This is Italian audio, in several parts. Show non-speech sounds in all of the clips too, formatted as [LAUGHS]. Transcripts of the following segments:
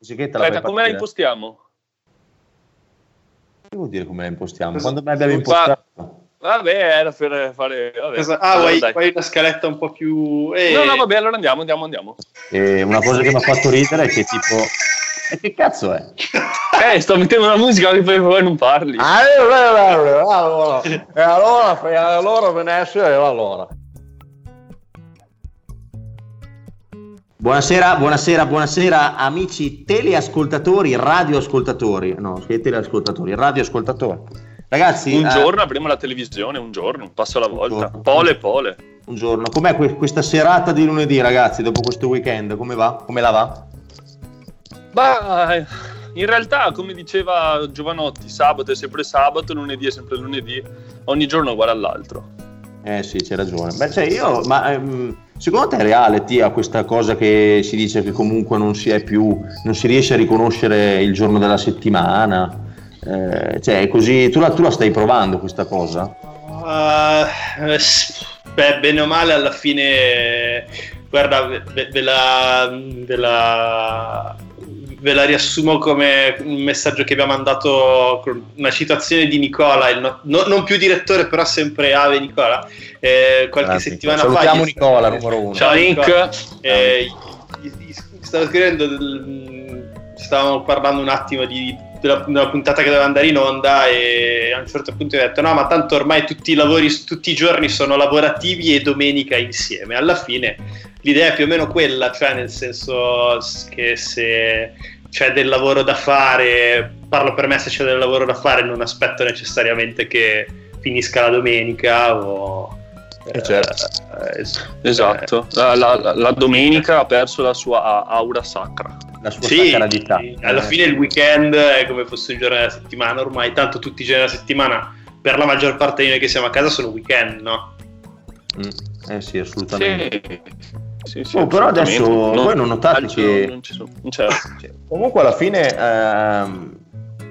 musichetta Aspetta, come la impostiamo? Che vuol dire come la impostiamo? Cosa- Quando abbiamo non fa- impostato? Vabbè, era per fare... Vabbè. Cosa- Ah, Allora, vuoi, vuoi una scaletta un po' più... Eh, No, no, vabbè, allora andiamo, andiamo, andiamo. E una cosa che mi ha fatto ridere è che tipo... E che cazzo è? [LAUGHS] Eh, sto mettendo una musica che poi, non parli. Ah, eh, eh, eh, eh, allora, e allora, e allora Venezia e allora. Buonasera, buonasera, buonasera amici teleascoltatori, radioascoltatori, no, che teleascoltatori, radioascoltatori. Ragazzi, un eh, giorno avremo la televisione, un giorno, un passo alla volta. giorno. Pole, pole. un giorno. Com'è que- questa serata di lunedì, ragazzi, dopo questo weekend? Come va? Come la va? Ma eh, in realtà, come diceva Giovanotti, sabato è sempre sabato, lunedì è sempre lunedì, ogni giorno è uguale all'altro. Eh sì, c'hai ragione. Beh, cioè io, ma ehm, secondo te è reale, Tia, questa cosa che si dice che comunque non si è più, non si riesce a riconoscere il giorno della settimana? Eh, cioè, così, tu la, tu la stai provando questa cosa? s- beh, bene o male, alla fine, guarda, ve, ve la, ve la- ve la riassumo come un messaggio che abbiamo mandato con una citazione di Nicola, il no- no- non più direttore, però sempre Ave Nicola, eh, qualche Grazie. settimana Salutiamo fa. gli- Nicola, numero uno. Ciao Nick. Eh, stavo scrivendo, del- stavamo parlando un attimo di- della, della puntata che doveva andare in onda e a un certo punto ho detto no ma tanto ormai tutti i lavori, tutti i giorni sono lavorativi e domenica insieme. Alla fine l'idea è più o meno quella, cioè nel senso che se c'è del lavoro da fare, parlo per me se c'è del lavoro da fare, non aspetto necessariamente che finisca la domenica o... Eh, certo. eh, Esatto, la, la- la domenica ha perso la sua aura sacra. La sua Sì, sacralità. sì, alla fine il weekend è come fosse un giorno della settimana, ormai tanto tutti i giorni della settimana per la maggior parte di noi che siamo a casa sono weekend, no? Mm, Eh sì, assolutamente. Sì, sì, Oh, però adesso voi non notate calcio che- non ci sono- non c'è. Comunque alla fine ehm,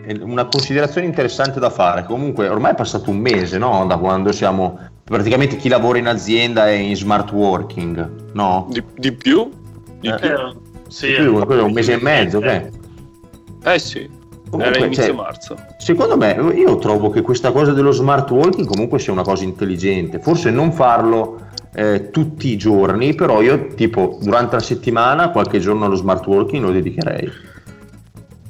è una considerazione interessante da fare. Comunque ormai è passato un mese, no? Da quando siamo praticamente chi lavora in azienda è in smart working, no? Di, di più? Di Eh. più? sì, Più, quello un mese e mezzo, che? Eh sì, Comunque, inizio cioè, marzo. Secondo me, io trovo che questa cosa dello smart working comunque sia una cosa intelligente. Forse non farlo eh, tutti i giorni, però io tipo durante la settimana qualche giorno allo smart working lo dedicherei.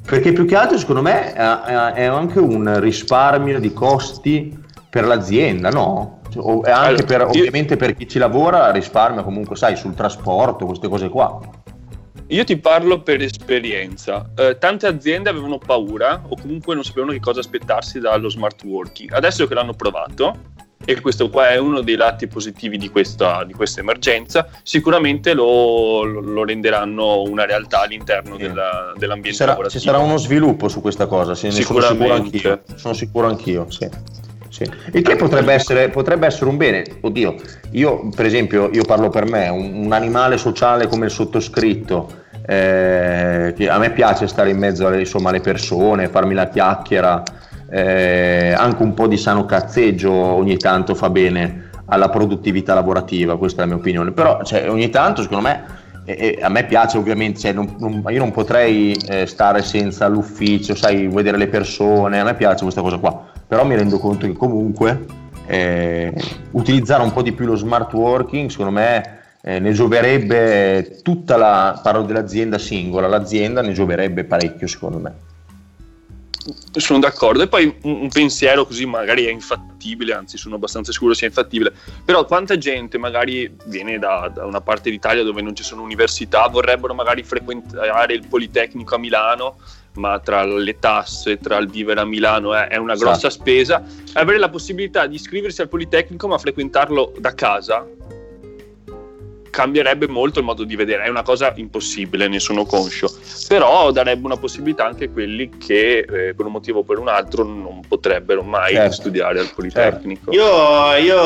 Perché più che altro secondo me è, è anche un risparmio di costi per l'azienda, no? Cioè, o- anche Allora, per, io- ovviamente per chi ci lavora risparmia comunque, sai, sul trasporto, queste cose qua. Io ti parlo per esperienza. Eh, tante aziende avevano paura o comunque non sapevano che cosa aspettarsi dallo smart working. Adesso che l'hanno provato, e questo qua è uno dei lati positivi di questa, di questa emergenza, sicuramente lo, lo- renderanno una realtà all'interno Sì. della- dell'ambiente sarà, lavorativo. ci sarà uno sviluppo su questa cosa, sì, ne sono sicuro Sicuramente. anch'io. Sono sicuro anch'io, sì. Sì. Il che potrebbe essere, potrebbe essere un bene. Oddio, io per esempio, io parlo per me, un, un animale sociale come il sottoscritto, eh, che a me piace stare in mezzo alle, insomma, alle persone, farmi la chiacchiera, eh, anche un po' di sano cazzeggio ogni tanto fa bene alla produttività lavorativa, questa è la mia opinione. Però cioè, ogni tanto, secondo me, e- e a me piace ovviamente, cioè, non- non- io non potrei eh, stare senza l'ufficio, sai, vedere le persone, a me piace questa cosa qua, però mi rendo conto che comunque eh, utilizzare un po' di più lo smart working, secondo me eh, ne gioverebbe tutta la, parlo dell'azienda singola, l'azienda ne gioverebbe parecchio secondo me. Sono d'accordo. E poi un, pensiero così magari è infattibile, anzi sono abbastanza sicuro sia infattibile. Però quanta gente magari viene da, da una parte d'Italia dove non ci sono università, vorrebbero magari frequentare il Politecnico a Milano, ma tra le tasse, tra il vivere a Milano è, è una Esatto. grossa spesa. Avere la possibilità di iscriversi al Politecnico ma frequentarlo da casa cambierebbe molto il modo di vedere, è una cosa impossibile, ne sono conscio, però darebbe una possibilità anche a quelli che eh, per un motivo o per un altro non potrebbero mai Certo. studiare al Politecnico. Io, io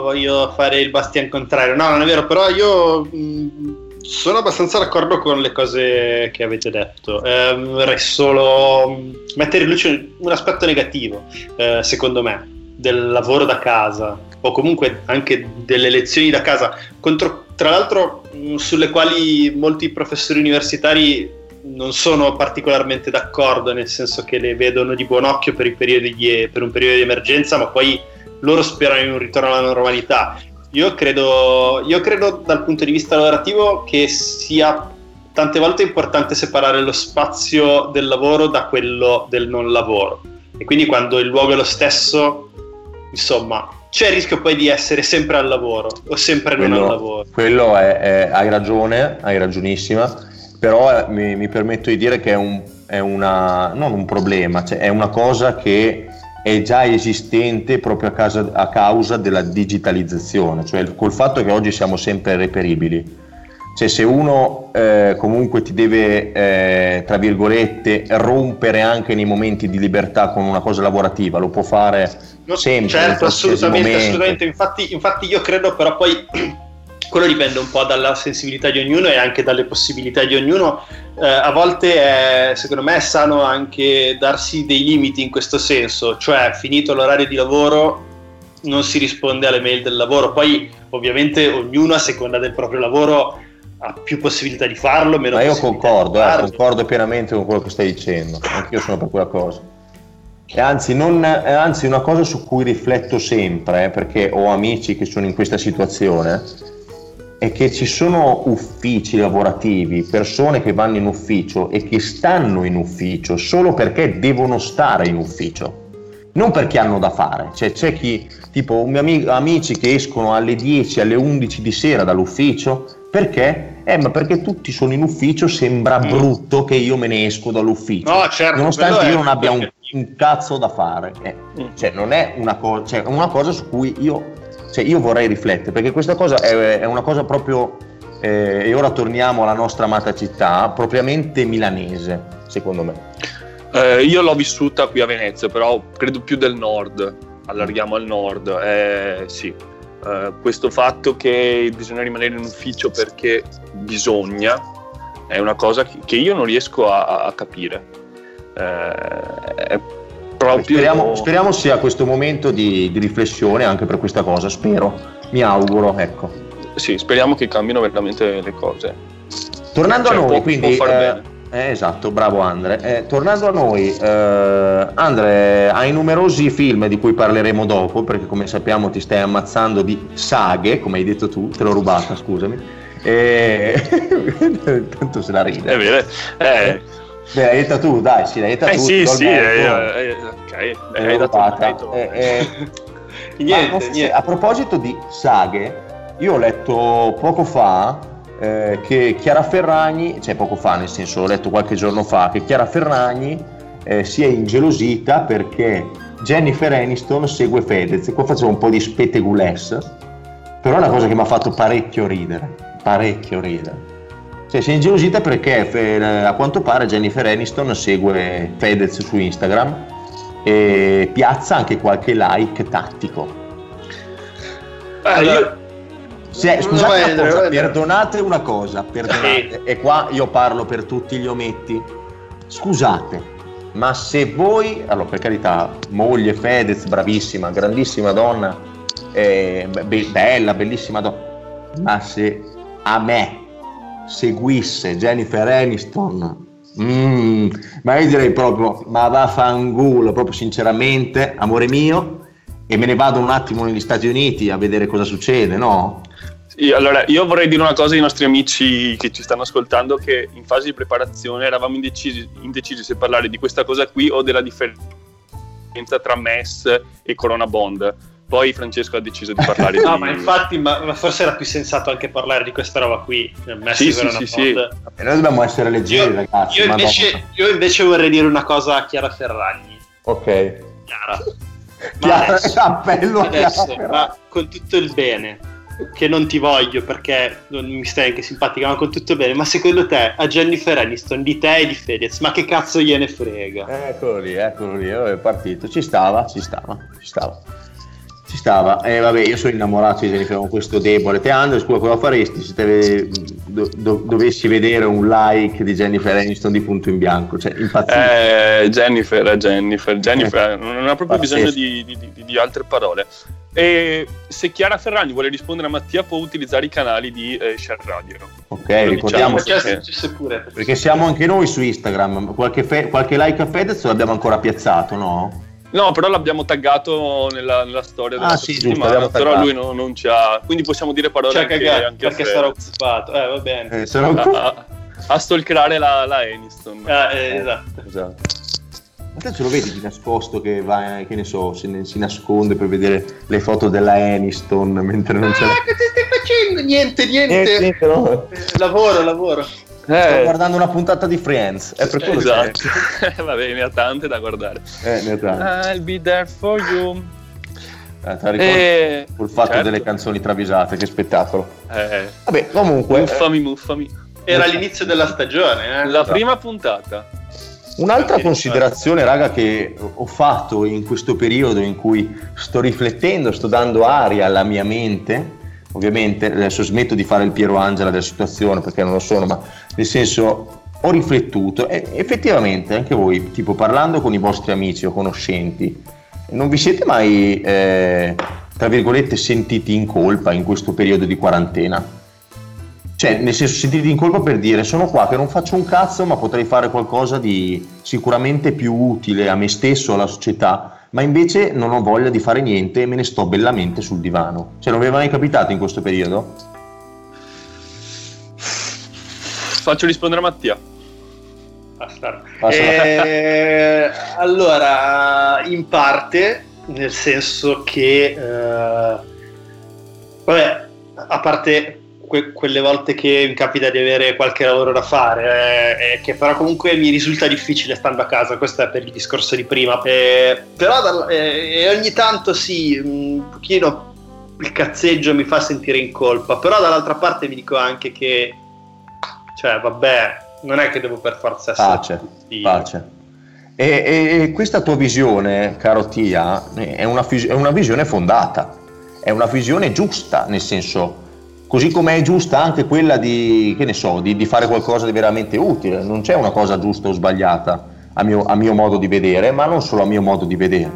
voglio fare il bastian contrario, no, non è vero, però io mh, sono abbastanza d'accordo con le cose che avete detto. Eh, vorrei solo mh, mettere in luce un aspetto negativo, eh, secondo me, del lavoro da casa o comunque anche delle lezioni da casa, contro, tra l'altro mh, sulle quali molti professori universitari non sono particolarmente d'accordo, nel senso che le vedono di buon occhio per, di, per un periodo di emergenza, ma poi loro sperano in un ritorno alla normalità. Io credo, io credo dal punto di vista lavorativo che sia tante volte importante separare lo spazio del lavoro da quello del non lavoro. E quindi quando il luogo è lo stesso, insomma, c'è il rischio poi di essere sempre al lavoro o sempre quello, non al lavoro. Quello è, è, hai ragione, hai ragionissima, però eh, mi, mi, permetto di dire che è, un, è una, non un problema, cioè è una cosa che è già esistente proprio a, casa, a causa della digitalizzazione, cioè col fatto che oggi siamo sempre reperibili. Cioè se uno eh, comunque ti deve, eh, tra virgolette, rompere anche nei momenti di libertà con una cosa lavorativa, lo può fare no, sempre. Certo, assolutamente, assolutamente. Infatti, infatti io credo però poi [CLEARS THROAT] quello dipende un po' dalla sensibilità di ognuno e anche dalle possibilità di ognuno. Eh, a volte è, secondo me è sano anche darsi dei limiti in questo senso, cioè finito l'orario di lavoro non si risponde alle mail del lavoro, poi ovviamente ognuno a seconda del proprio lavoro ha più possibilità di farlo, meno Ma io concordo, eh, concordo pienamente con quello che stai dicendo, anch'io sono per quella cosa. E anzi, non, anzi, una cosa su cui rifletto sempre, eh, perché ho amici che sono in questa situazione, è che ci sono uffici lavorativi, persone che vanno in ufficio e che stanno in ufficio solo perché devono stare in ufficio, non perché hanno da fare. Cioè, c'è chi, tipo, amico, amici che escono alle 10, alle 11 di sera dall'ufficio, perché? Eh, ma perché tutti sono in ufficio, sembra mm. brutto che io me ne esco dall'ufficio. No, certo, nonostante io non abbia un, un, cazzo da fare. Eh, mm. Cioè, non è una, co- cioè, una cosa su cui io cioè io vorrei riflettere, perché questa cosa è, è una cosa proprio, eh, e ora torniamo alla nostra amata città, propriamente milanese, secondo me. Eh, io l'ho vissuta qui a Venezia, però credo più del nord, allarghiamo al nord, eh, sì. Eh, questo fatto che bisogna rimanere in ufficio perché bisogna è una cosa che io non riesco a, a capire. Eh. Speriamo, speriamo, sia questo momento di, di, riflessione anche per questa cosa, spero, mi auguro, ecco. Sì, speriamo che cambino veramente le cose. Tornando cioè, a noi, può, quindi... Può eh, eh, esatto, bravo Andre. Eh, tornando a noi, eh, Andre, hai numerosi film di cui parleremo dopo, perché come sappiamo ti stai ammazzando di saghe, come hai detto tu, te l'ho rubata, scusami. E... [LAUGHS] Tanto se la ride. È vero. Eh. Beh, l'hai detta tu, dai, sì, l'hai detta eh, tu. Sì, sì, eh, eh, ok, hai eh, eh, niente, niente. A proposito di saghe, io ho letto poco fa eh, che Chiara Ferragni, cioè poco fa nel senso, l'ho letto qualche giorno fa, che Chiara Ferragni eh, si è ingelosita perché Jennifer Aniston segue Fedez. Qua facciamo un po' di spetegules, però è una cosa che mi ha fatto parecchio ridere, parecchio ridere. Cioè, si è ingelosita perché eh, a quanto pare Jennifer Aniston segue Fedez su Instagram e piazza anche qualche like tattico. Allora, se, scusate una cosa, perdonate una cosa, perdonate, e qua io parlo per tutti gli ometti. Scusate, ma se voi, allora per carità, moglie Fedez, bravissima, grandissima donna, eh, be- bella, bellissima donna, ma se a me seguisse Jennifer Aniston mm, ma io direi proprio ma va fangulo proprio sinceramente amore mio e me ne vado un attimo negli Stati Uniti a vedere cosa succede no? Sì, allora io vorrei dire una cosa ai nostri amici che ci stanno ascoltando che in fase di preparazione eravamo indecisi, indecisi se parlare di questa cosa qui o della differenza tra MES e Corona Bond poi Francesco ha deciso di parlare [LAUGHS] no, di... ma infatti, ma, ma, forse era più sensato anche parlare di questa roba qui. Sì, sì, sì, sì. E noi dobbiamo essere leggeri, io, ragazzi. Io invece, io invece, vorrei dire una cosa a Chiara Ferragni. Ok. Chiara. Chiara, adesso, [LAUGHS] appello adesso, ma con tutto il bene, che non ti voglio perché non mi stai anche simpatica, ma con tutto il bene, ma secondo te a Jennifer Aniston di te e di Fedez, ma che cazzo gliene frega? Eccolo lì, eccolo lì, è partito, ci stava, ci stava, ci stava. Ci stava, e eh, vabbè, io sono innamorato di Jennifer con questo debole. Te Andres, cosa faresti se te do, do, dovessi vedere un like di Jennifer Aniston di punto in bianco. Cioè, eh, Jennifer, Jennifer, Jennifer, eh. non ha proprio Pazzesco. bisogno di, di, di, altre parole. E se Chiara Ferragni vuole rispondere a Mattia, può utilizzare i canali di eh, Share Radio. Ok, Lo ricordiamo diciamo perché, pure, perché siamo anche noi su Instagram. Qualche, fe- qualche like a Fedez l'abbiamo ancora piazzato, no? No, però l'abbiamo taggato nella, nella storia della ah, sì, giusto, però lui no, non ci ha... Quindi possiamo dire parole anche, cagato, anche perché sarà occupato. Eh, va bene. Eh, sarà occupato. A, a, stalkerare la, la Aniston. Ah, eh, esatto. esatto. Ma te ce lo vedi di nascosto che va, che ne so, si, si, nasconde per vedere le foto della Aniston mentre non ah, c'è... Ma cosa stai facendo? Niente, niente. Eh, niente no. eh, lavoro, lavoro. Eh. Sto guardando una puntata di Friends. È per quello esatto. che... [LAUGHS] Vabbè, ne ha tante da guardare. Eh, ne ha tante. I'll be there for you. Eh, te eh, sul fatto certo. delle canzoni travisate, che spettacolo. Eh. Vabbè, comunque. Muffami, muffami. Era l'inizio della stagione, eh? La esatto. prima puntata. Un'altra considerazione, raga, che ho fatto in questo periodo in cui sto riflettendo, sto dando aria alla mia mente, ovviamente adesso smetto di fare il Piero Angela della situazione perché non lo sono, ma nel senso ho riflettuto e effettivamente anche voi, tipo parlando con i vostri amici o conoscenti, non vi siete mai, eh, tra virgolette, sentiti in colpa in questo periodo di quarantena? Cioè, nel senso, sentiti in colpa per dire sono qua che non faccio un cazzo, ma potrei fare qualcosa di sicuramente più utile a me stesso, alla società, ma invece non ho voglia di fare niente e me ne sto bellamente sul divano. Cioè, non vi è mai capitato in questo periodo? Faccio rispondere a Mattia. Basta. Eh, allora, in parte, nel senso che, eh, vabbè, a parte que- quelle volte che mi capita di avere qualche lavoro da fare, eh, che però comunque mi risulta difficile stando a casa, questo è per il discorso di prima. Eh, però da- eh, ogni tanto sì, un pochino il cazzeggio mi fa sentire in colpa, però dall'altra parte mi dico anche che, cioè, vabbè, non è che devo per forza essere... Pace, tutti... pace. E, e, questa tua visione, caro Tia, è una, è una visione fondata, è una visione giusta, nel senso Così come è giusta anche quella di, che ne so, di, di, fare qualcosa di veramente utile. Non c'è una cosa giusta o sbagliata a mio, a mio modo di vedere, ma non solo a mio modo di vedere.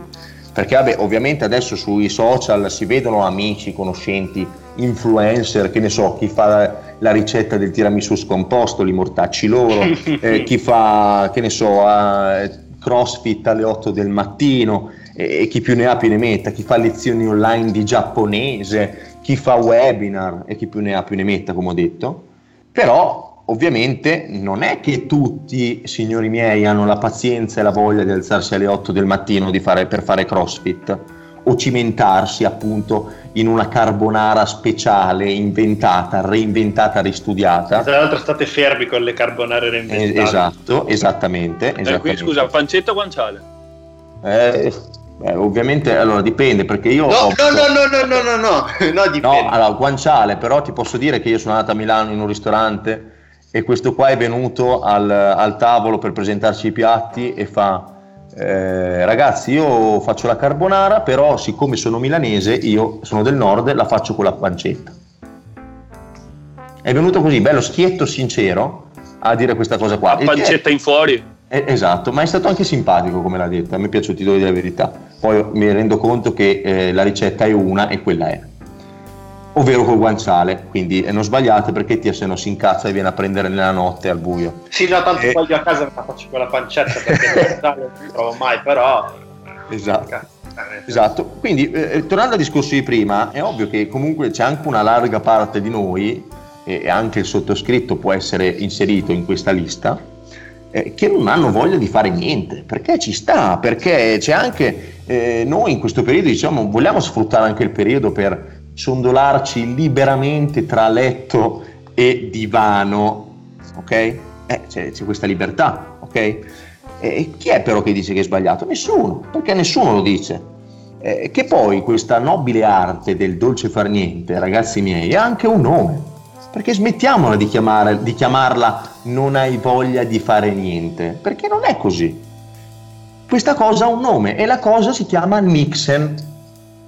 Perché vabbè, ovviamente adesso sui social si vedono amici, conoscenti, influencer, che ne so, chi fa la ricetta del tiramisù scomposto, li mortacci loro, [LAUGHS] eh, chi fa, che ne so, uh, crossfit alle 8 del mattino, e chi più ne ha più ne metta, chi fa lezioni online di giapponese, chi fa webinar e chi più ne ha più ne metta, come ho detto, però ovviamente non è che tutti, signori miei, hanno la pazienza e la voglia di alzarsi alle 8 del mattino fare, per fare CrossFit o cimentarsi appunto in una carbonara speciale inventata, reinventata, ristudiata. Tra l'altro state fermi con le carbonare reinventate. Eh, esatto, esattamente. esattamente. Eh, quindi, scusa, pancetta o guanciale? Eh, eh, ovviamente, allora dipende perché io. No, ho... no, no, no, no, no, no, no, [LAUGHS] dipende. No, allora, guanciale, però ti posso dire che io sono andato a Milano in un ristorante e questo qua è venuto al, al tavolo per presentarci i piatti e fa. Eh, ragazzi, io faccio la carbonara, però siccome sono milanese, io sono del nord, la faccio con la pancetta. È venuto così, bello schietto, sincero, a dire questa cosa qua. La pancetta in fuori? Eh, esatto, ma è stato anche simpatico come l'ha detto, a me è piaciuto, di la verità. Poi mi rendo conto che eh, la ricetta è una e quella è. Ovvero col guanciale, quindi eh, non sbagliate perché Tia se no si incazza e viene a prendere nella notte al buio. Sì, no, tanto e... poi io a casa me la faccio con la pancetta perché non lo trovo mai, però... Esatto. Esatto, quindi eh, eh, tornando al discorso di prima, è ovvio che comunque c'è anche una larga parte di noi, e anche il sottoscritto può essere inserito in questa lista, eh, che non hanno voglia di fare niente, perché ci sta, perché c'è anche eh, noi in questo periodo diciamo vogliamo sfruttare anche il periodo per sondolarci liberamente tra letto e divano, ok? Eh, c'è, c'è questa libertà, ok? E chi è però che dice che è sbagliato? Nessuno, perché nessuno lo dice. Eh, che poi questa nobile arte del dolce far niente, ragazzi miei, ha anche un nome perché smettiamola di, chiamare, di chiamarla non hai voglia di fare niente, perché non è così. Questa cosa ha un nome e la cosa si chiama Nixon.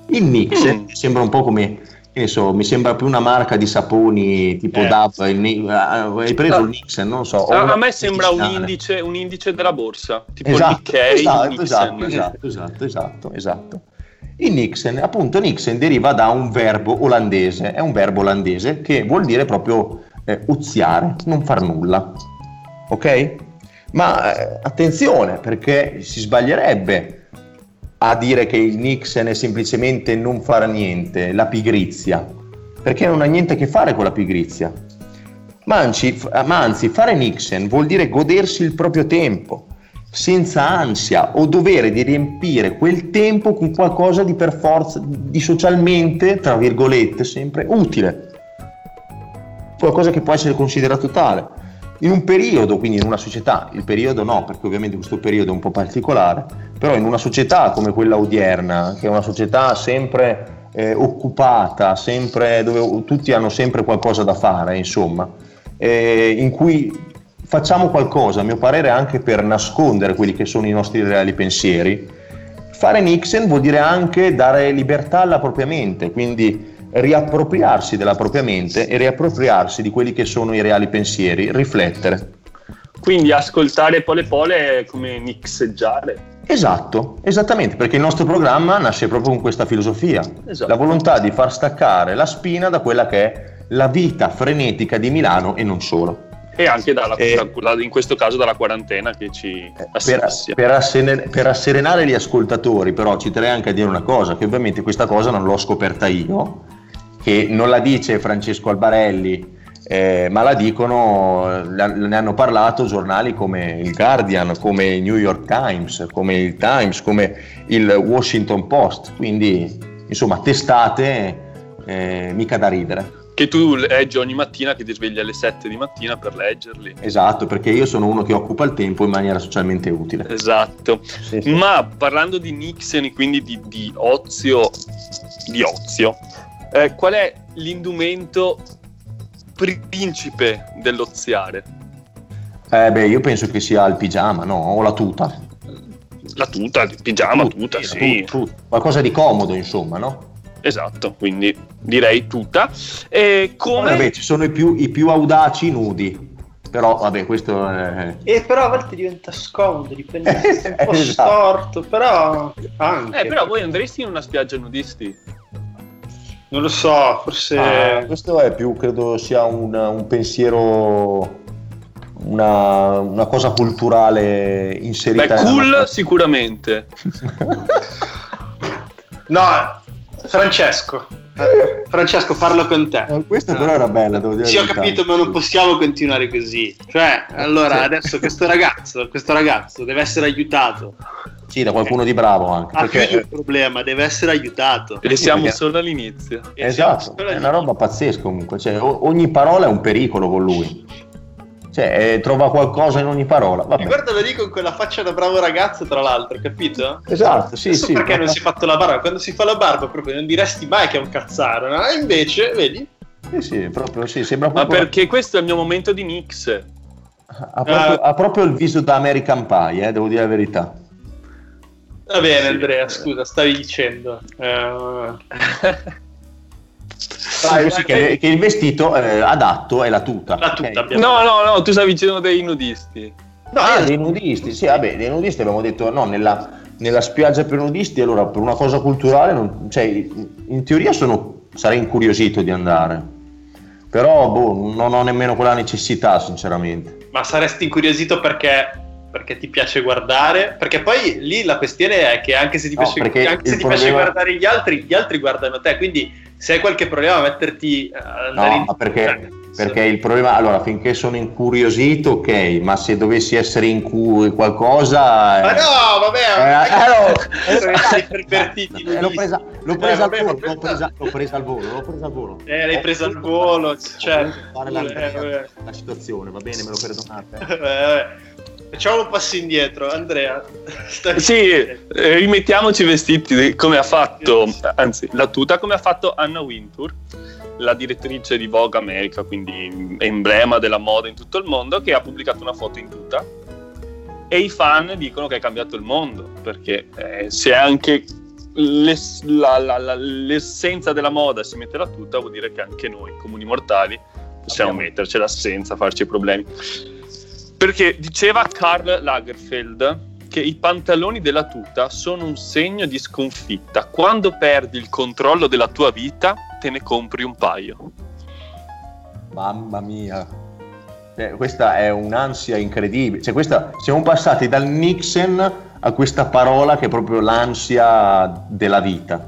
Il Nixon mm. sembra un po' come che so, mi sembra più una marca di saponi tipo Eh. DAP, ah, hai preso Ah. il Nixon, non so. o A, me sembra un indice, un indice della borsa, tipo il Esatto, Nikkei, esatto, esatto, esatto, esatto, esatto, esatto. Il Nixon, appunto, Nixon deriva da un verbo olandese, è un verbo olandese che vuol dire proprio eh, uziare, non far nulla. Ok? Ma eh, attenzione, perché si sbaglierebbe a dire che il Nixon è semplicemente non fare niente, la pigrizia, perché non ha niente a che fare con la pigrizia. Ma anzi, ma anzi, fare Nixon vuol dire godersi il proprio tempo, senza ansia o dovere di riempire quel tempo con qualcosa di per forza, di socialmente, tra virgolette, sempre utile. Qualcosa che può essere considerato tale. In un periodo, quindi in una società, il periodo no, perché ovviamente questo periodo è un po' particolare, però in una società come quella odierna, che è una società sempre eh, occupata, sempre, dove tutti hanno sempre qualcosa da fare, insomma, eh, in cui facciamo qualcosa, a mio parere, anche per nascondere quelli che sono i nostri reali pensieri. Fare Nixon vuol dire anche dare libertà alla propria mente, quindi riappropriarsi della propria mente e riappropriarsi di quelli che sono i reali pensieri, riflettere. Quindi ascoltare Pole Pole è come nixeggiare. Esatto, esattamente, perché il nostro programma nasce proprio con questa filosofia, Esatto. la volontà di far staccare la spina da quella che è la vita frenetica di Milano e non solo. E anche dalla, Eh. da- in questo caso dalla quarantena che ci Per, assessia. per assene- per asserenare gli ascoltatori, però ci terrei anche a dire una cosa, che ovviamente questa cosa non l'ho scoperta io, che non la dice Francesco Albarelli, eh, ma la dicono, ne hanno parlato giornali come il Guardian, come il New York Times, come il Times, come il Washington Post, quindi insomma testate eh, mica da ridere. Che tu leggi ogni mattina, che ti svegli alle 7 di mattina per leggerli. Esatto, perché io sono uno che occupa il tempo in maniera socialmente utile. Esatto. Sì, sì. Ma parlando di Nixon e quindi di, di ozio, di ozio, eh, qual è l'indumento principe dell'oziare? Eh, beh, io penso che sia il pigiama, no? O la tuta. La tuta, il pigiama, tuta, Sì, sì. tut- tut- Qualcosa di comodo, insomma, no? Esatto, quindi direi tuta. E come... Vabbè, ci sono i più, i più audaci nudi. Però, vabbè, questo è... E però a volte diventa scomodo, dipende [LAUGHS] è un po' Esatto. storto, però anche. Eh, però voi andresti in una spiaggia nudisti? Non lo so, forse... Ah, questo è più, credo sia un, un pensiero, una, una cosa culturale inserita. Beh, cool nostra- sicuramente. No, Francesco. Francesco, parlo con te. Eh, Questa però era bella, devo dire. Sì, ho capito, ma non possiamo continuare così. Cioè, allora, Sì. adesso questo ragazzo, questo ragazzo deve essere aiutato. Sì, da qualcuno di bravo anche. Ha Perché, un problema, deve essere aiutato. E siamo perché- solo all'inizio. E esatto, solo è una roba pazzesca comunque. Cioè, ogni parola è un pericolo con lui. Cioè, eh, trova qualcosa in ogni parola. Vabbè. E guardalo lì con quella faccia da bravo ragazzo, tra l'altro, capito? Esatto, sì, Adesso sì. perché non si è fatto la barba? Quando si fa la barba proprio non diresti mai che è un cazzaro, no? E invece, vedi? Sì, sì, proprio sì, sembra Ma proprio... perché questo è il mio momento di Nix. Ha proprio, Eh. ha proprio il viso da American Pie, eh, devo dire la verità. Va bene, Sì. Andrea, scusa, stavi dicendo. Eh, Dai, sì, che, che il vestito eh, adatto è la tuta. La tuta, ok? abbiamo- No, no, no, tu stavi dicendo dei nudisti. No, Ah, io- dei nudisti, sì, vabbè, dei nudisti abbiamo detto no, nella, nella spiaggia per nudisti, allora per una cosa culturale, non- cioè, in teoria sono, sarei incuriosito di andare, però boh, non ho nemmeno quella necessità, sinceramente. ma saresti incuriosito perché, perché ti piace guardare? Perché poi lì la questione è che anche se ti No, piace, anche se ti piace problema- guardare gli altri, gli altri guardano te, quindi se hai qualche problema a metterti eh, a andare No, in- perché, cioè, perché il problema, allora, finché sono incuriosito, ok, ma se dovessi essere in cu- qualcosa... Ma eh, no, vabbè, eh, sono eh, i pervertiti eh, l'ho presa, l'ho Eh, presa vabbè, al ma volo, l'ho presa, l'ho presa al volo, l'ho presa al volo. Eh, l'hai presa al volo, fare- cioè, la, eh, vabbè. la situazione, va bene, me lo perdonate. Eh, vabbè. Facciamo un passo indietro, Andrea. Sì, eh, rimettiamoci i vestiti come ha fatto, anzi, la tuta come ha fatto Anna Wintour, la direttrice di Vogue America, quindi emblema della moda in tutto il mondo, che ha pubblicato una foto in tuta. E i fan dicono che è cambiato il mondo, perché eh, è anche l'ess- la- la- la- l'essenza della moda si mette la tuta, vuol dire che anche noi, comuni mortali, possiamo Abbiamo- mettercela senza farci problemi. Perché diceva Karl Lagerfeld che i pantaloni della tuta sono un segno di sconfitta. Quando perdi il controllo della tua vita, te ne compri un paio. Mamma mia. Eh, questa è un'ansia incredibile. Cioè, questa, siamo passati dal Nixon a questa parola che è proprio l'ansia della vita.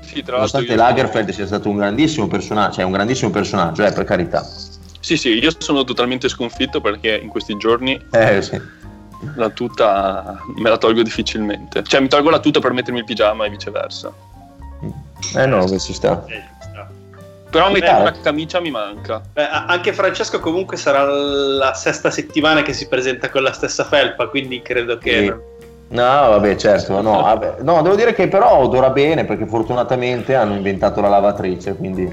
Sì, tra Nonostante Lagerfeld sia stato un grandissimo personaggio, cioè un grandissimo personaggio, eh, per carità. Sì, sì, io sono totalmente sconfitto perché in questi giorni Eh, sì. la tuta me la tolgo difficilmente. Cioè, mi tolgo la tuta per mettermi il pigiama e viceversa. Eh no, che ci sta. Eh, ci sta. Però mettere una camicia mi manca. Beh, anche Francesco comunque sarà la sesta settimana che si presenta con la stessa felpa, quindi credo che... Sì. No, vabbè, certo, no, vabbè. no, devo dire che però odora bene perché fortunatamente hanno inventato la lavatrice, quindi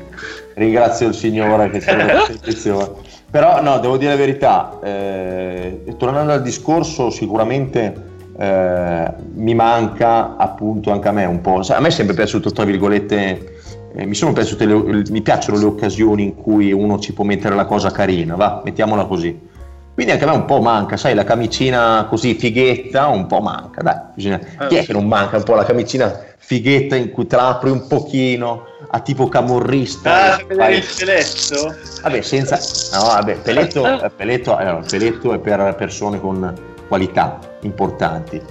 ringrazio il Signore che c'è la perfezione. Però no, devo dire la verità, eh, tornando al discorso, sicuramente eh, mi manca appunto anche a me un po', a me è sempre piaciuto, tra virgolette, eh, mi sono piaciute le- mi piacciono le occasioni in cui uno ci può mettere la cosa carina, va, mettiamola così. Quindi anche a me un po' manca, sai, la camicina così fighetta un po' manca, dai. bisogna- Chi è che non manca un po' la camicina fighetta in cui te la apri un pochino a tipo camorrista? Ah, fai- il peletto? Vabbè, senza... No, vabbè, peletto, eh, peletto, eh, peletto è per persone con qualità importanti.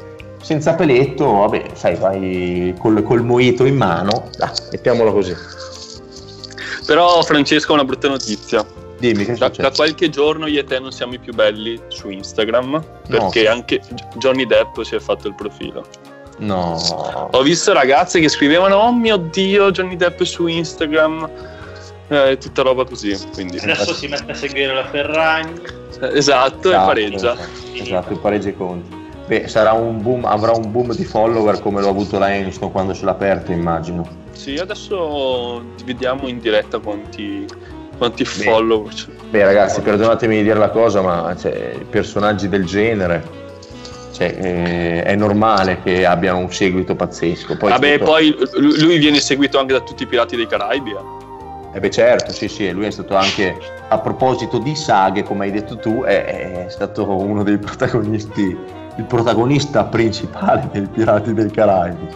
Senza peletto, vabbè, sai, vai col, col moito in mano, dai, mettiamolo così. Però, Francesco, una brutta notizia. Dimmi che Da, da qualche giorno io e te non siamo i più belli su Instagram perché anche Johnny Depp si è fatto il profilo. No. Ho visto ragazze che scrivevano: Oh mio dio, Johnny Depp su Instagram. Eh, tutta roba così. Quindi, Adesso si mette a seguire la Ferragni. Eh, esatto, e Esatto, pareggia. Esatto, il pareggio i conti. Beh, sarà un boom, avrà un boom di follower come l'ho avuto la Aniston quando ce l'ha aperta, immagino. Sì, adesso vediamo in diretta quanti, quanti follower. c'è. Beh, ragazzi, perdonatemi di dire la cosa, ma cioè, personaggi del genere cioè, eh, è normale che abbiano un seguito pazzesco. Poi, Vabbè, tutto- poi lui viene seguito anche da tutti i pirati dei Caraibi. eh. Eh beh, certo, sì, sì, lui è stato anche, a proposito di saghe, come hai detto tu, è, è stato uno dei protagonisti, il protagonista principale dei Pirati dei Caraibi.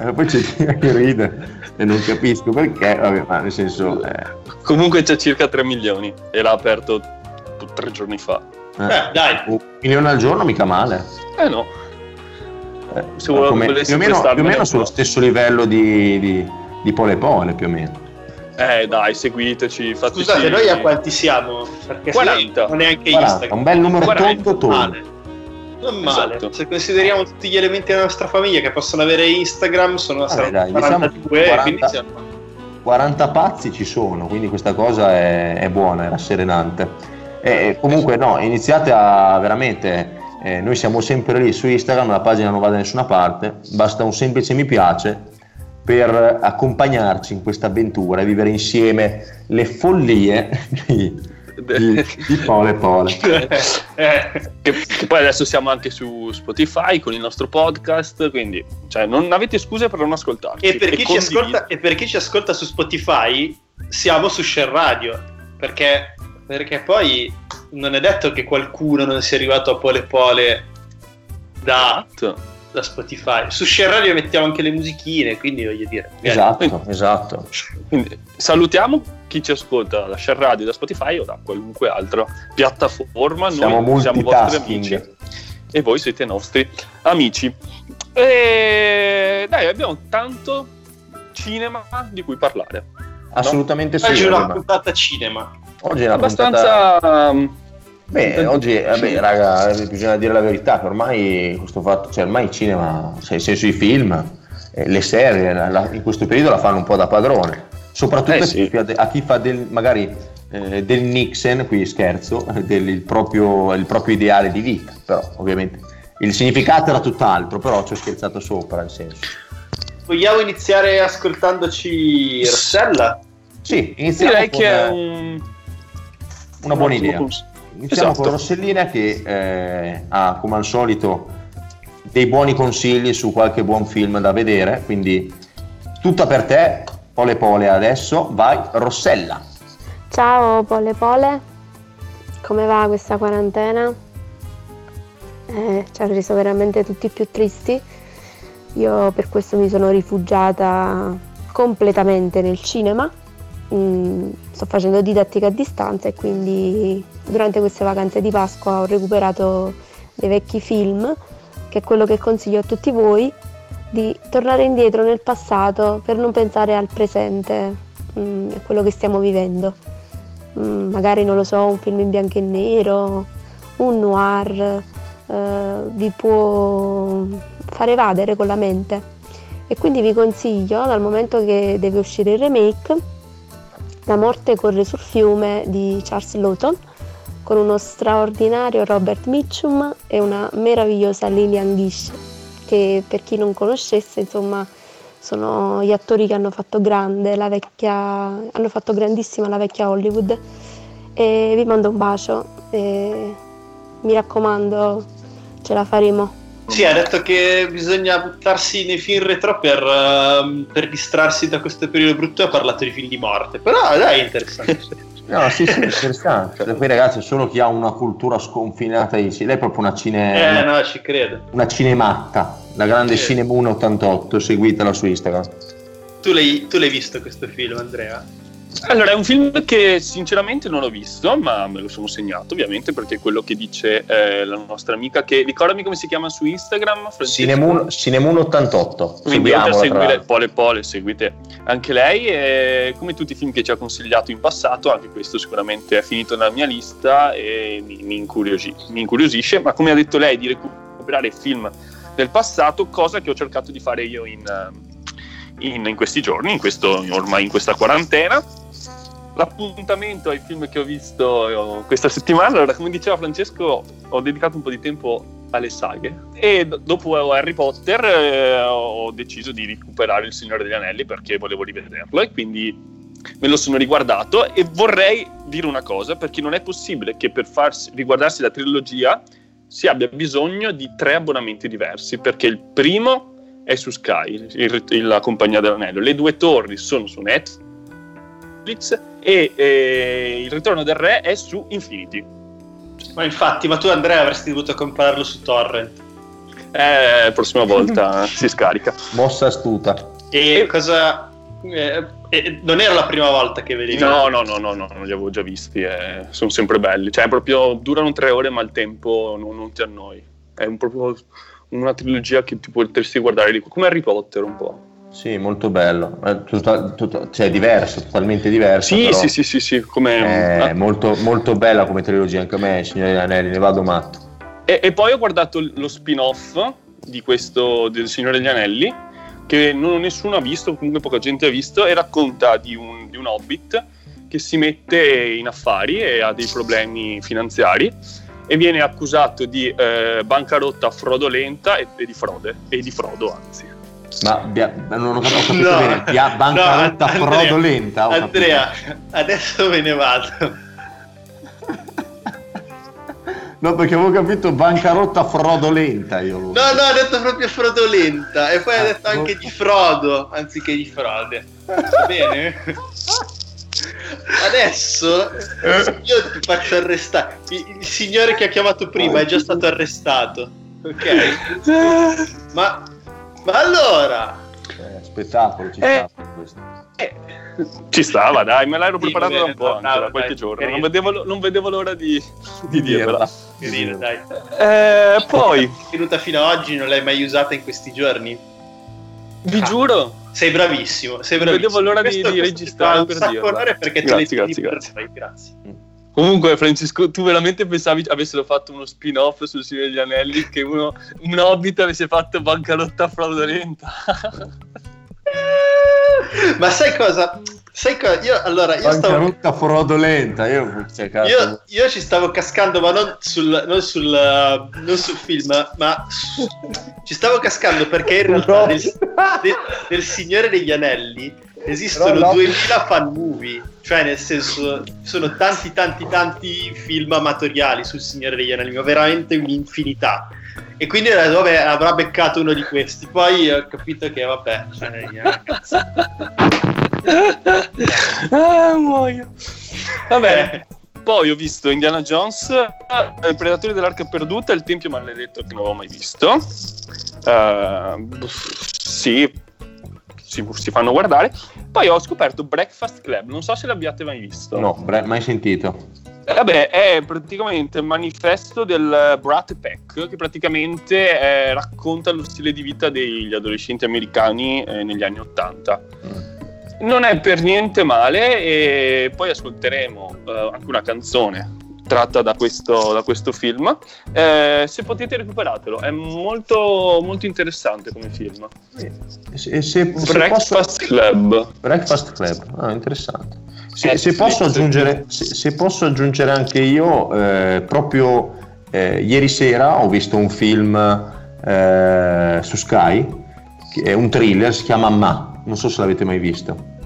E poi c'è chi ride e non capisco perché, vabbè, ma nel senso... eh, Comunque c'è circa 3 milioni e l'ha aperto tre giorni fa. eh, Beh, dai. un milione al giorno mica male. Eh no, Eh, Se vuole- come- più o meno, più o meno sullo stesso livello di, di, di Pole Pole, più o meno. eh dai, seguiteci. Scusate, noi a quanti siamo? Perché 40. non neanche 40, Instagram. un bel numero 40, tondo tondo. Male. Non male. Esatto. Se consideriamo tutti gli elementi della nostra famiglia che possono avere Instagram, sono Vabbè, saranno dai, diciamo 42, 40. quindi siamo- 40 pazzi ci sono, quindi questa cosa è, è buona, è rasserenante. E comunque no, iniziate a veramente, eh, noi siamo sempre lì su Instagram, la pagina non va da nessuna parte, basta un semplice mi piace per accompagnarci in questa avventura e vivere insieme le follie di, di, Pole Pole. [LAUGHS] Eh, che, che poi adesso siamo anche su Spotify con il nostro podcast, quindi cioè, non avete scuse per non ascoltarci. e, per chi ci ascolta, e per chi ci ascolta su Spotify, siamo su Share Radio. Perché, perché poi non è detto che qualcuno non sia arrivato a Pole Pole da, Esatto. Da Spotify. Su Share Radio mettiamo anche le musichine, quindi voglio dire. magari- Esatto, [LAUGHS] esatto. Quindi, salutiamo chi ci ascolta da Share Radio, da Spotify o da qualunque altra piattaforma. Siamo Noi siamo vostri amici e voi siete nostri amici. E dai, abbiamo tanto cinema di cui parlare. Assolutamente sì. Oggi è una puntata cinema. Oggi è una puntata... Abbastanza. um, Beh, oggi, vabbè, raga, bisogna dire la verità, che ormai questo fatto, cioè ormai il cinema, cioè, nel senso i film, eh, le serie, la- la- in questo periodo la fanno un po' da padrone. Soprattutto Eh, a sì. chi fa de- a chi fa del, magari eh, del Nixon, qui scherzo, del il proprio, il proprio ideale di vita, però ovviamente il significato era tutt'altro, però ci ho scherzato sopra, nel senso. Vogliamo iniziare ascoltandoci Rossella? Sì, iniziamo Direi con, che è eh, un, una buona idea. cons- Iniziamo Esatto. con Rossellina che eh, ha come al solito dei buoni consigli su qualche buon film da vedere, quindi tutta per te, Pole Pole adesso, vai Rossella. Ciao Pole Pole, come va questa quarantena? Eh, ci ha reso veramente tutti più tristi. Io per questo mi sono rifugiata completamente nel cinema. Mm, sto facendo didattica a distanza e quindi durante queste vacanze di Pasqua ho recuperato dei vecchi film, che è quello che consiglio a tutti voi, di tornare indietro nel passato per non pensare al presente, mm, a quello che stiamo vivendo. Mm, magari non lo so, un film in bianco e nero, un noir, eh, vi può far evadere con la mente. E quindi vi consiglio, dal momento che deve uscire il remake, La morte corre sul fiume di Charles Lawton, con uno straordinario Robert Mitchum e una meravigliosa Lillian Gish, che per chi non conoscesse, insomma, sono gli attori che hanno fatto grande la vecchia, hanno fatto grandissima la vecchia Hollywood. E vi mando un bacio e mi raccomando, ce la faremo. Sì, ha detto che bisogna buttarsi nei film retro per, uh, per distrarsi da questo periodo brutto e ha parlato di film di morte. Però dai, è interessante. [LAUGHS] no, sì, sì, interessante. Poi ragazzi, solo chi ha una cultura sconfinata di lei è proprio una cine... Eh, no, ci credo. Una cinematta, la grande sì. Cinemoon 88, seguitela su Instagram. Tu l'hai, tu l'hai visto questo film, Andrea? Allora, è un film che sinceramente non ho visto, ma me lo sono segnato ovviamente perché è quello che dice eh, la nostra amica che ricordami come si chiama su Instagram Cinemoon, Cinemoon 88 quindi oltre a seguire Pole Pole seguite anche lei e come tutti i film che ci ha consigliato in passato anche questo sicuramente è finito nella mia lista e mi, mi, incuriosì, mi incuriosisce. Ma come ha detto lei di recuperare film del passato cosa che ho cercato di fare io in, in, in questi giorni in questo, ormai in questa quarantena. L'appuntamento ai film che ho visto eh, questa settimana. Allora, come diceva Francesco, ho dedicato un po' di tempo alle saghe. E dopo Harry Potter eh, ho deciso di recuperare Il Signore degli Anelli perché volevo rivederlo e quindi me lo sono riguardato. E vorrei dire una cosa perché non è possibile che per farsi, riguardarsi la trilogia si abbia bisogno di tre abbonamenti diversi perché il primo è su Sky, il, il, la compagnia dell'anello, le due torri sono su Netflix e eh, il ritorno del re è su Infinity. Ma infatti, ma tu Andrea avresti dovuto comprarlo su Torrent. Eh, prossima volta [LAUGHS] si scarica. Mossa astuta. E cosa... Eh, eh, non era la prima volta che vedevi? No, no, no, no, no, non li avevo già visti, eh, sono sempre belli. Cioè, proprio durano tre ore, ma il tempo non, non ti annoi. È un, proprio una trilogia che ti potresti guardare di come Harry Potter un po'. Sì, molto bello, tutta, tutta, cioè diverso, totalmente diverso. Sì, sì, sì, sì, sì, come... È molto, molto bella come trilogia, anche a me, Signore degli Anelli, ne vado matto. E, e, poi ho guardato lo spin-off di questo, del Signore degli Anelli, che non, nessuno ha visto, comunque poca gente ha visto, e racconta di un, di un hobbit che si mette in affari e ha dei problemi finanziari e viene accusato di eh, bancarotta fraudolenta e, e di frode, e di frodo anzi. Ma bia, non ho capito no, bene, bia, bancarotta no, fraudolenta. Andrea, adesso me ne vado. No, perché avevo capito bancarotta fraudolenta. Io no, no, ha detto proprio fraudolenta. E poi ah, ha detto anche no. di frodo anziché di frode. Va bene? [LAUGHS] Adesso io ti faccio arrestare. Il, il signore che ha chiamato prima è già stato arrestato. Ok? Ma ma allora... Eh, spettacolo, ci eh, sta questo. Eh, ci stava, dai, me l'ero preparato da un po', anche, da qualche giorno. Non vedevo, non vedevo, l'ora di, di dirla. Carino, dai. Eh, poi... È venuta fino ad oggi, non l'hai mai usata in questi giorni? Vi ah, giuro. Sei bravissimo, sei bravissimo. Non vedevo l'ora di, di registrare per dirla. perché grazie, te grazie, grazie. grazie. Comunque, Francesco, tu veramente pensavi avessero fatto uno spin-off sul Signore degli Anelli che uno, un hobbit avesse fatto bancarotta fraudolenta? [LAUGHS] Ma sai cosa? Sai cosa? Io allora io stavo... fraudolenta. Io, cioè, io, io, ci stavo cascando, ma non sul, non sul, non sul film, ma su, ci stavo cascando perché in realtà nel, nel, nel Signore degli Anelli esistono no. 2000 fan movie, cioè nel senso sono tanti tanti tanti film amatoriali sul Signore degli Anelli, ma veramente un'infinità. E quindi detto, vabbè, avrà beccato uno di questi. Poi ho capito che, vabbè, cioè, eh, [LAUGHS] ah, muoio. Vabbè. Poi ho visto Indiana Jones, eh, Predatori dell'Arca Perduta e Il Tempio Maledetto che non avevo mai visto. Uh, sì, si, si, fanno guardare. Poi ho scoperto Breakfast Club, non so se l'abbiate mai visto. No, mai sentito. Eh, vabbè, è praticamente il manifesto del Brat Pack che praticamente eh, racconta lo stile di vita degli adolescenti americani eh, negli anni Ottanta. Mm non è per niente male e poi ascolteremo uh, anche una canzone tratta da questo, da questo film. Eh, se potete recuperatelo, è molto, molto interessante come film. Se, se, Breakfast posso... Club. Breakfast Club, ah, interessante. Se, se posso, aggiungere, se, posso aggiungere anche io, eh, proprio eh, ieri sera ho visto un film eh, su Sky, è un thriller, si chiama Ma non so se l'avete mai visto.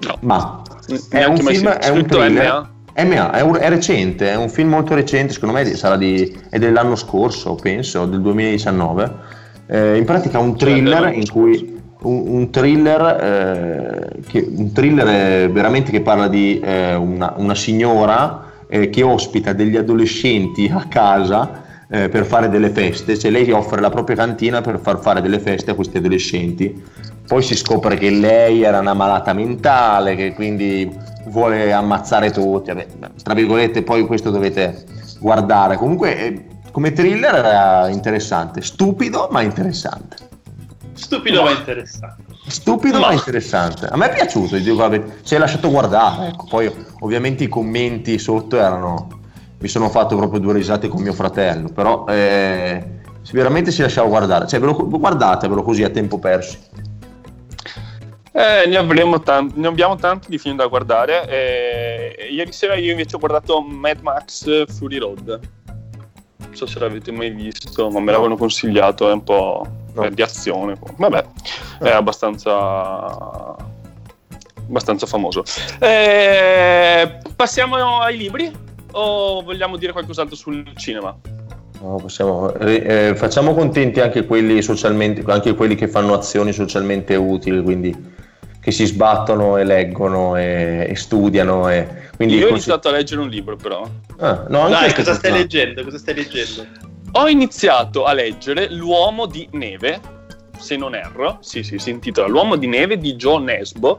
No. Ma è un film, è un thriller. MA? È, un, è, recente, è un film molto recente, secondo me sarà di, è dell'anno scorso, penso, del 2019. Eh, in pratica un thriller in cui un, un thriller, eh, che, un thriller veramente che parla di eh, una, una, signora eh, che ospita degli adolescenti a casa eh, per fare delle feste, cioè lei offre la propria cantina per far fare delle feste a questi adolescenti. Poi si scopre che lei era una malata mentale, che quindi vuole ammazzare tutti. Vabbè, tra virgolette, poi questo dovete guardare. Comunque, eh, come thriller era interessante, stupido ma interessante. Stupido ma, ma interessante. Stupido ma. ma interessante. A me è piaciuto, dico, si è lasciato guardare. Ecco. Poi ovviamente i commenti sotto erano mi sono fatto proprio due risate con mio fratello, però eh, veramente si lasciava guardare, cioè ve lo, guardatevelo così a tempo perso. Eh, ne, tanti, ne, abbiamo tanti di film da guardare. Eh, ieri sera io invece ho guardato Mad Max Fury Road. Non so se l'avete mai visto, ma me l'avevano consigliato, è un po' no. di azione. Vabbè, è abbastanza, abbastanza famoso. Eh, passiamo ai libri o vogliamo dire qualcos'altro sul cinema? No, possiamo, eh, facciamo contenti anche quelli, socialmente, anche quelli che fanno azioni socialmente utili, quindi che si sbattono e leggono e, e studiano. E, quindi Io ho iniziato a leggere un libro però. Ah, no, Dai, cosa stai, leggendo? cosa stai leggendo? Ho iniziato a leggere L'uomo di neve, se non erro, sì sì, si intitola L'uomo di neve di Joe Nesbo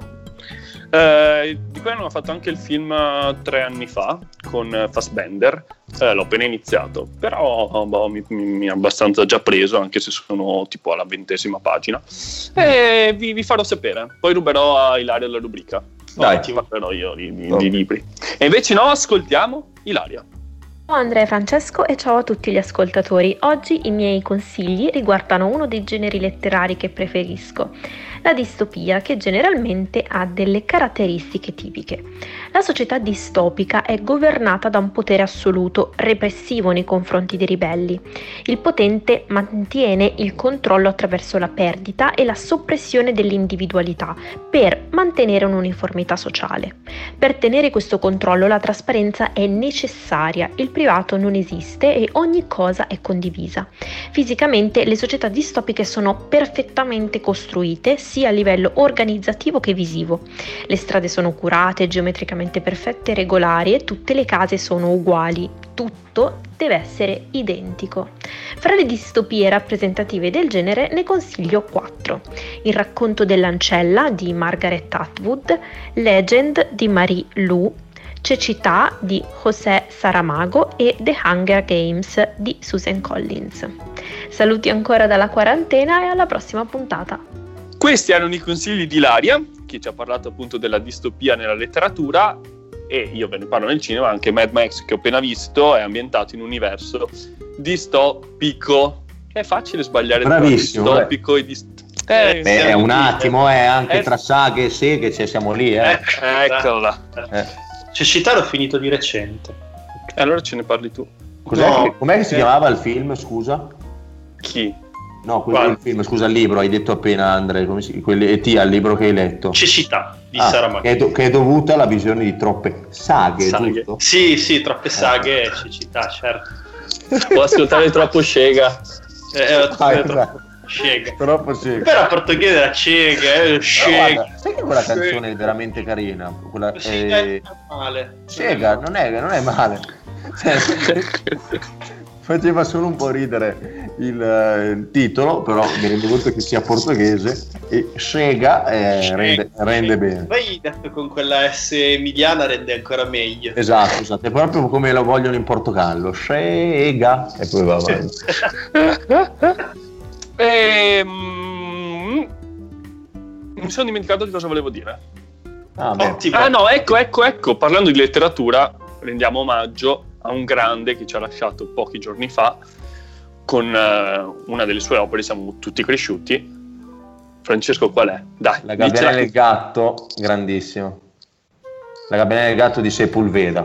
eh, di cui hanno fatto anche il film eh, tre anni fa con eh, Fassbender. Eh, l'ho appena iniziato, però boh, mi, mi, ha abbastanza già preso, anche se sono tipo alla ventesima pagina. E vi, vi farò sapere. Poi ruberò a Ilaria la rubrica. Dai, ti parlerò io di, di, di libri. E invece no, ascoltiamo Ilaria. Ciao Andrea e Francesco e ciao a tutti gli ascoltatori. Oggi i miei consigli riguardano uno dei generi letterari che preferisco, la distopia che generalmente ha delle caratteristiche tipiche. La società distopica è governata da un potere assoluto, repressivo nei confronti dei ribelli. Il potente mantiene il controllo attraverso la perdita e la soppressione dell'individualità per mantenere un'uniformità sociale. Per tenere questo controllo la trasparenza è necessaria, il privato non esiste e ogni cosa è condivisa. Fisicamente le società distopiche sono perfettamente costruite, sia a livello organizzativo che visivo. Le strade sono curate, geometricamente perfette e regolari e tutte le case sono uguali. Tutto deve essere identico. Fra le distopie rappresentative del genere ne consiglio quattro. Il racconto dell'ancella di Margaret Atwood, Legend di Marie Lu, Cecità di José Saramago e The Hunger Games di Susan Collins. Saluti ancora dalla quarantena e alla prossima puntata. Questi erano i consigli di Ilaria, che ci ha parlato appunto della distopia nella letteratura e io ve ne parlo nel cinema, anche Mad Max che ho appena visto è ambientato in un universo distopico. È facile sbagliare Bravissimo, tra distopico eh. e distopico. Eh, Beh, un attimo, eh, anche eh, tra saghe e seghe cioè, siamo lì. Eh. eh eccola. Eh. Cecità l'ho finito di recente. allora ce ne parli tu. Cos'è no. che, com'è che si chiamava il film, scusa? Chi? No, quello del film, scusa, il libro, hai detto appena Andre, come si, quelli, e ti al libro che hai letto. Cecità di ah, Sara che è, do, che è, dovuta alla visione di troppe saghe, saghe. Sì, sì, troppe saghe e cecità, certo. Può ascoltare troppo Scega. Eh, era Ah, troppo esatto. scega. Troppo sì. Però a portoghese era cega, eh, scega. guarda, sai che quella canzone è veramente carina? Quella, Scega eh, è male. Sega, non è, non è male. [LAUGHS] Faceva solo un po' ridere il, eh, il titolo, però mi rendo conto che sia portoghese e Sega eh, rende, rende bene. Poi detto con quella S emiliana rende ancora meglio. Esatto, esatto, è proprio come lo vogliono in Portogallo, Sega e poi va avanti. [LAUGHS] Ehm, mi sono dimenticato di cosa volevo dire. Ah. Ah no, ecco, ecco, ecco, parlando di letteratura, rendiamo omaggio a un grande che ci ha lasciato pochi giorni fa con eh, una delle sue opere, siamo tutti cresciuti. Francesco qual è? Dai, La gabbiana del gatto, grandissimo. La gabbiana del gatto di Sepulveda.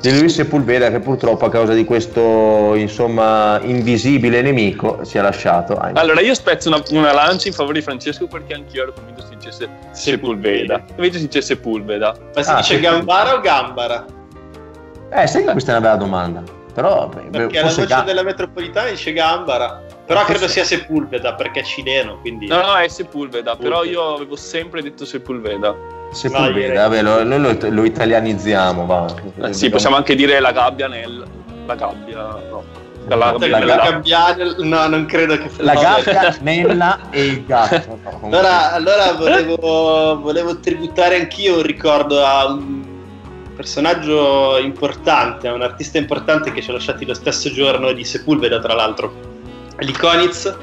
Di lui Sepulveda che purtroppo a causa di questo, insomma, invisibile nemico ci ha lasciato. ahimè. Allora, io spezzo una, una lancia in favore di Francesco perché anch'io ero convinto si dicesse Sepulveda. Invece si dice Sepulveda. Ma si Ah, dice. Gambara o Gambara? Eh, sai che questa è una bella domanda. Però beh, Perché la forse voce ga- della metropolitana dice Gambara. Però Forse- credo sia Sepulveda perché è cileno, quindi... No, no, è Sepulveda, però Sepulveda. io avevo sempre detto Sepulveda. Sepulveda, vabbè, lo, noi lo, lo italianizziamo, va. Eh, sì, possiamo anche dire la gabbia nel... La gabbia, no. La La gabbia, la, la nella- ga- gabbiana, no, non credo che... La gabbia, Nella e il gatto. [LAUGHS] Allora, allora volevo, volevo tributare anch'io un ricordo a un personaggio importante, un artista importante che ci ha lasciati lo stesso giorno di Sepulveda, tra l'altro. Lee Konitz,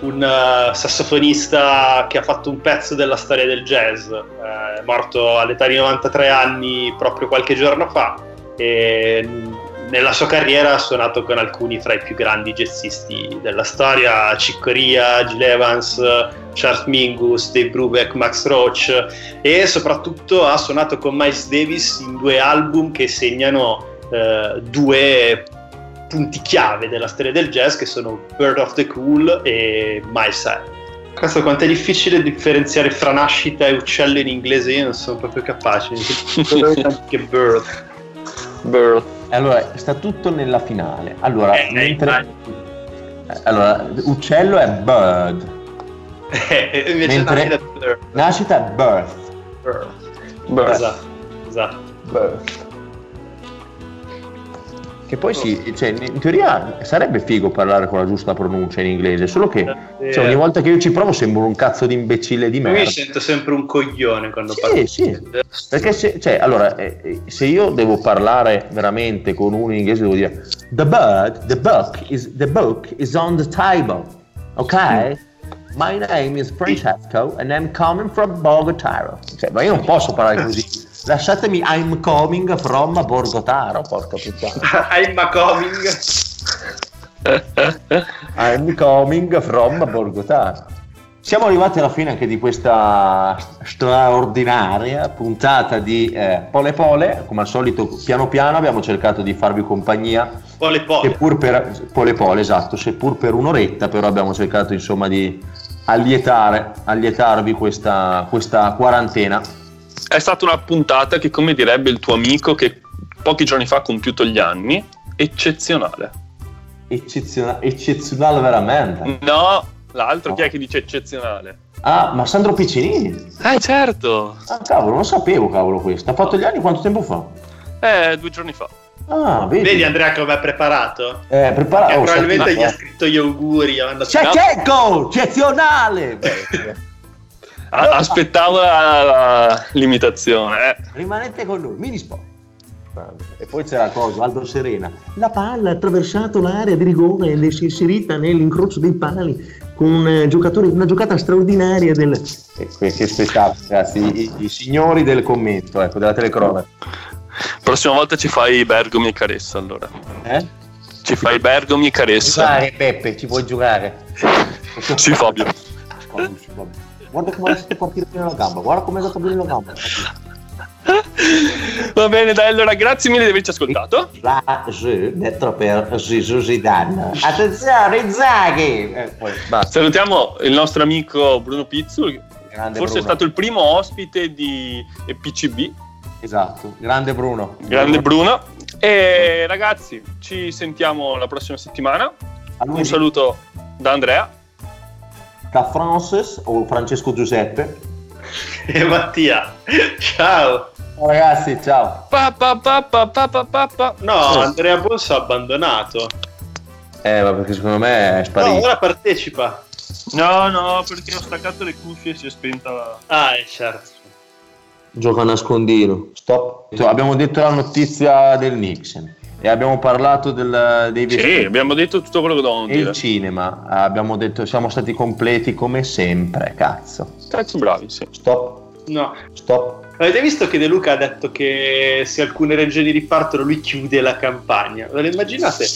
un eh, sassofonista che ha fatto un pezzo della storia del jazz, eh, è morto all'età di 93 anni proprio qualche giorno fa e mh, nella sua carriera ha suonato con alcuni fra i più grandi jazzisti della storia, Chick Corea, Gil Evans, Charles Mingus, Dave Brubeck, Max Roach e soprattutto ha suonato con Miles Davis in due album che segnano eh, due punti chiave della storia del jazz che sono Bird of the Cool e My Side. Questo quanto è difficile differenziare fra nascita e uccello in inglese, io non sono proprio capace. [LAUGHS] che bird. Bird. Allora, sta tutto nella finale. Allora, Eh, mentre... eh, allora, uccello è bird, Eh, invece Mentre- nascita è è birth. bird. Bird. Esatto, esatto. birth. Che poi sì, cioè, in teoria sarebbe figo parlare con la giusta pronuncia in inglese, solo che cioè, ogni volta che io ci provo sembro un cazzo di imbecille di Io mi sento sempre un coglione quando parlo. Sì, sì. Perché se, cioè, allora, eh, se io devo parlare veramente con uno in inglese, devo dire The bird, the book is, the book is on the table. Ok? My name is Francesco and I'm coming from Bogotaro. Cioè, ma io non posso parlare così. Lasciatemi I'm coming from Borgotaro, porca puttana. [LAUGHS] I'm coming. I'm coming from Borgotaro. Siamo arrivati alla fine anche di questa straordinaria puntata di eh, Pole Pole. Come al solito, piano piano abbiamo cercato di farvi compagnia, Pole pole. seppur per Pole Pole, esatto, seppur per un'oretta, però abbiamo cercato insomma di allietare, allietarvi questa, questa quarantena. È stata una puntata che, come direbbe il tuo amico che pochi giorni fa ha compiuto gli anni, eccezionale. Eccezionale, eccezionale veramente. No, l'altro chi è che dice eccezionale? Ah, ma Sandro Piccinini? Eh, certo. Ah, cavolo, non sapevo, cavolo, questo. Ha fatto gli anni quanto tempo fa? Eh, due giorni fa. Ah, vedi. Vedi Andrea come è preparato? Eh, prepara- Che oh, probabilmente gli ha scritto gli auguri. ha C'è Checco! Eccezionale! [LAUGHS] Aspettavo la- la- l'imitazione. Eh. Rimanete con noi, mini spot. E poi c'era cosa, Aldo Serena. La palla ha attraversato l'area di rigore e si è inserita nell'incrocio dei pali con un eh, giocatore, una giocata straordinaria del... che, che spettacolo, ragazzi, i, i signori del commento, ecco, della telecronaca. Prossima volta ci fai Bergomi e Caressa allora. Eh? Ci fai Bergomi e Caressa. Giocare, Peppe, ci vuoi giocare? [LAUGHS] Sì, Fabio. Guarda come ha lasciato partire bene la gamba, guarda come è andato bene la gamba. Va bene, dai, allora grazie mille di averci ascoltato. La Z, detto per Zizou Zidane. Attenzione, Zaghi! Eh. Salutiamo il nostro amico Bruno Pizzu, che Grande forse è Bruno. stato il primo ospite di PCB, Esatto, grande Bruno. grande Bruno. E ragazzi, ci sentiamo la prossima settimana. Un saluto da Andrea. Da Francis o Francesco Giuseppe. [LAUGHS] E Mattia. Ciao. Ciao ragazzi, ciao. Pa, pa, pa, pa, pa, pa, pa. No. Andrea Bonso ha abbandonato. Eh, ma perché secondo me è No, sparito. ora partecipa. No, no, perché ho staccato le cuffie e si è spenta la... Ah, è certo. Gioca a nascondino. Stop. Abbiamo detto la notizia del Nixon e abbiamo parlato del- dei Sì, vestiti abbiamo detto tutto quello che dovevamo e il dire. cinema. Abbiamo detto siamo stati completi come sempre, cazzo. Cazzo bravi, sì. Stop, No. stop. Avete visto che De Luca ha detto che se alcune regioni ripartono lui chiude la campagna? Ve lo immaginate?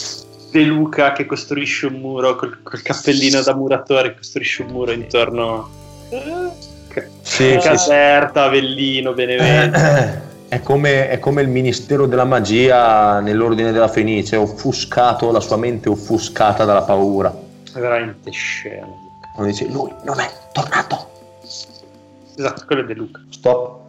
De Luca che costruisce un muro col, col cappellino da muratore, costruisce un muro intorno Sì, sì, sì. Caserta, Avellino, Benevento. [CLEARS THROAT] È come, è come il ministero della magia nell'ordine della Fenice, offuscato la sua mente offuscata dalla paura. È veramente scemo. Quando dice lui non è tornato. Esatto, quello è De Luca. Stop.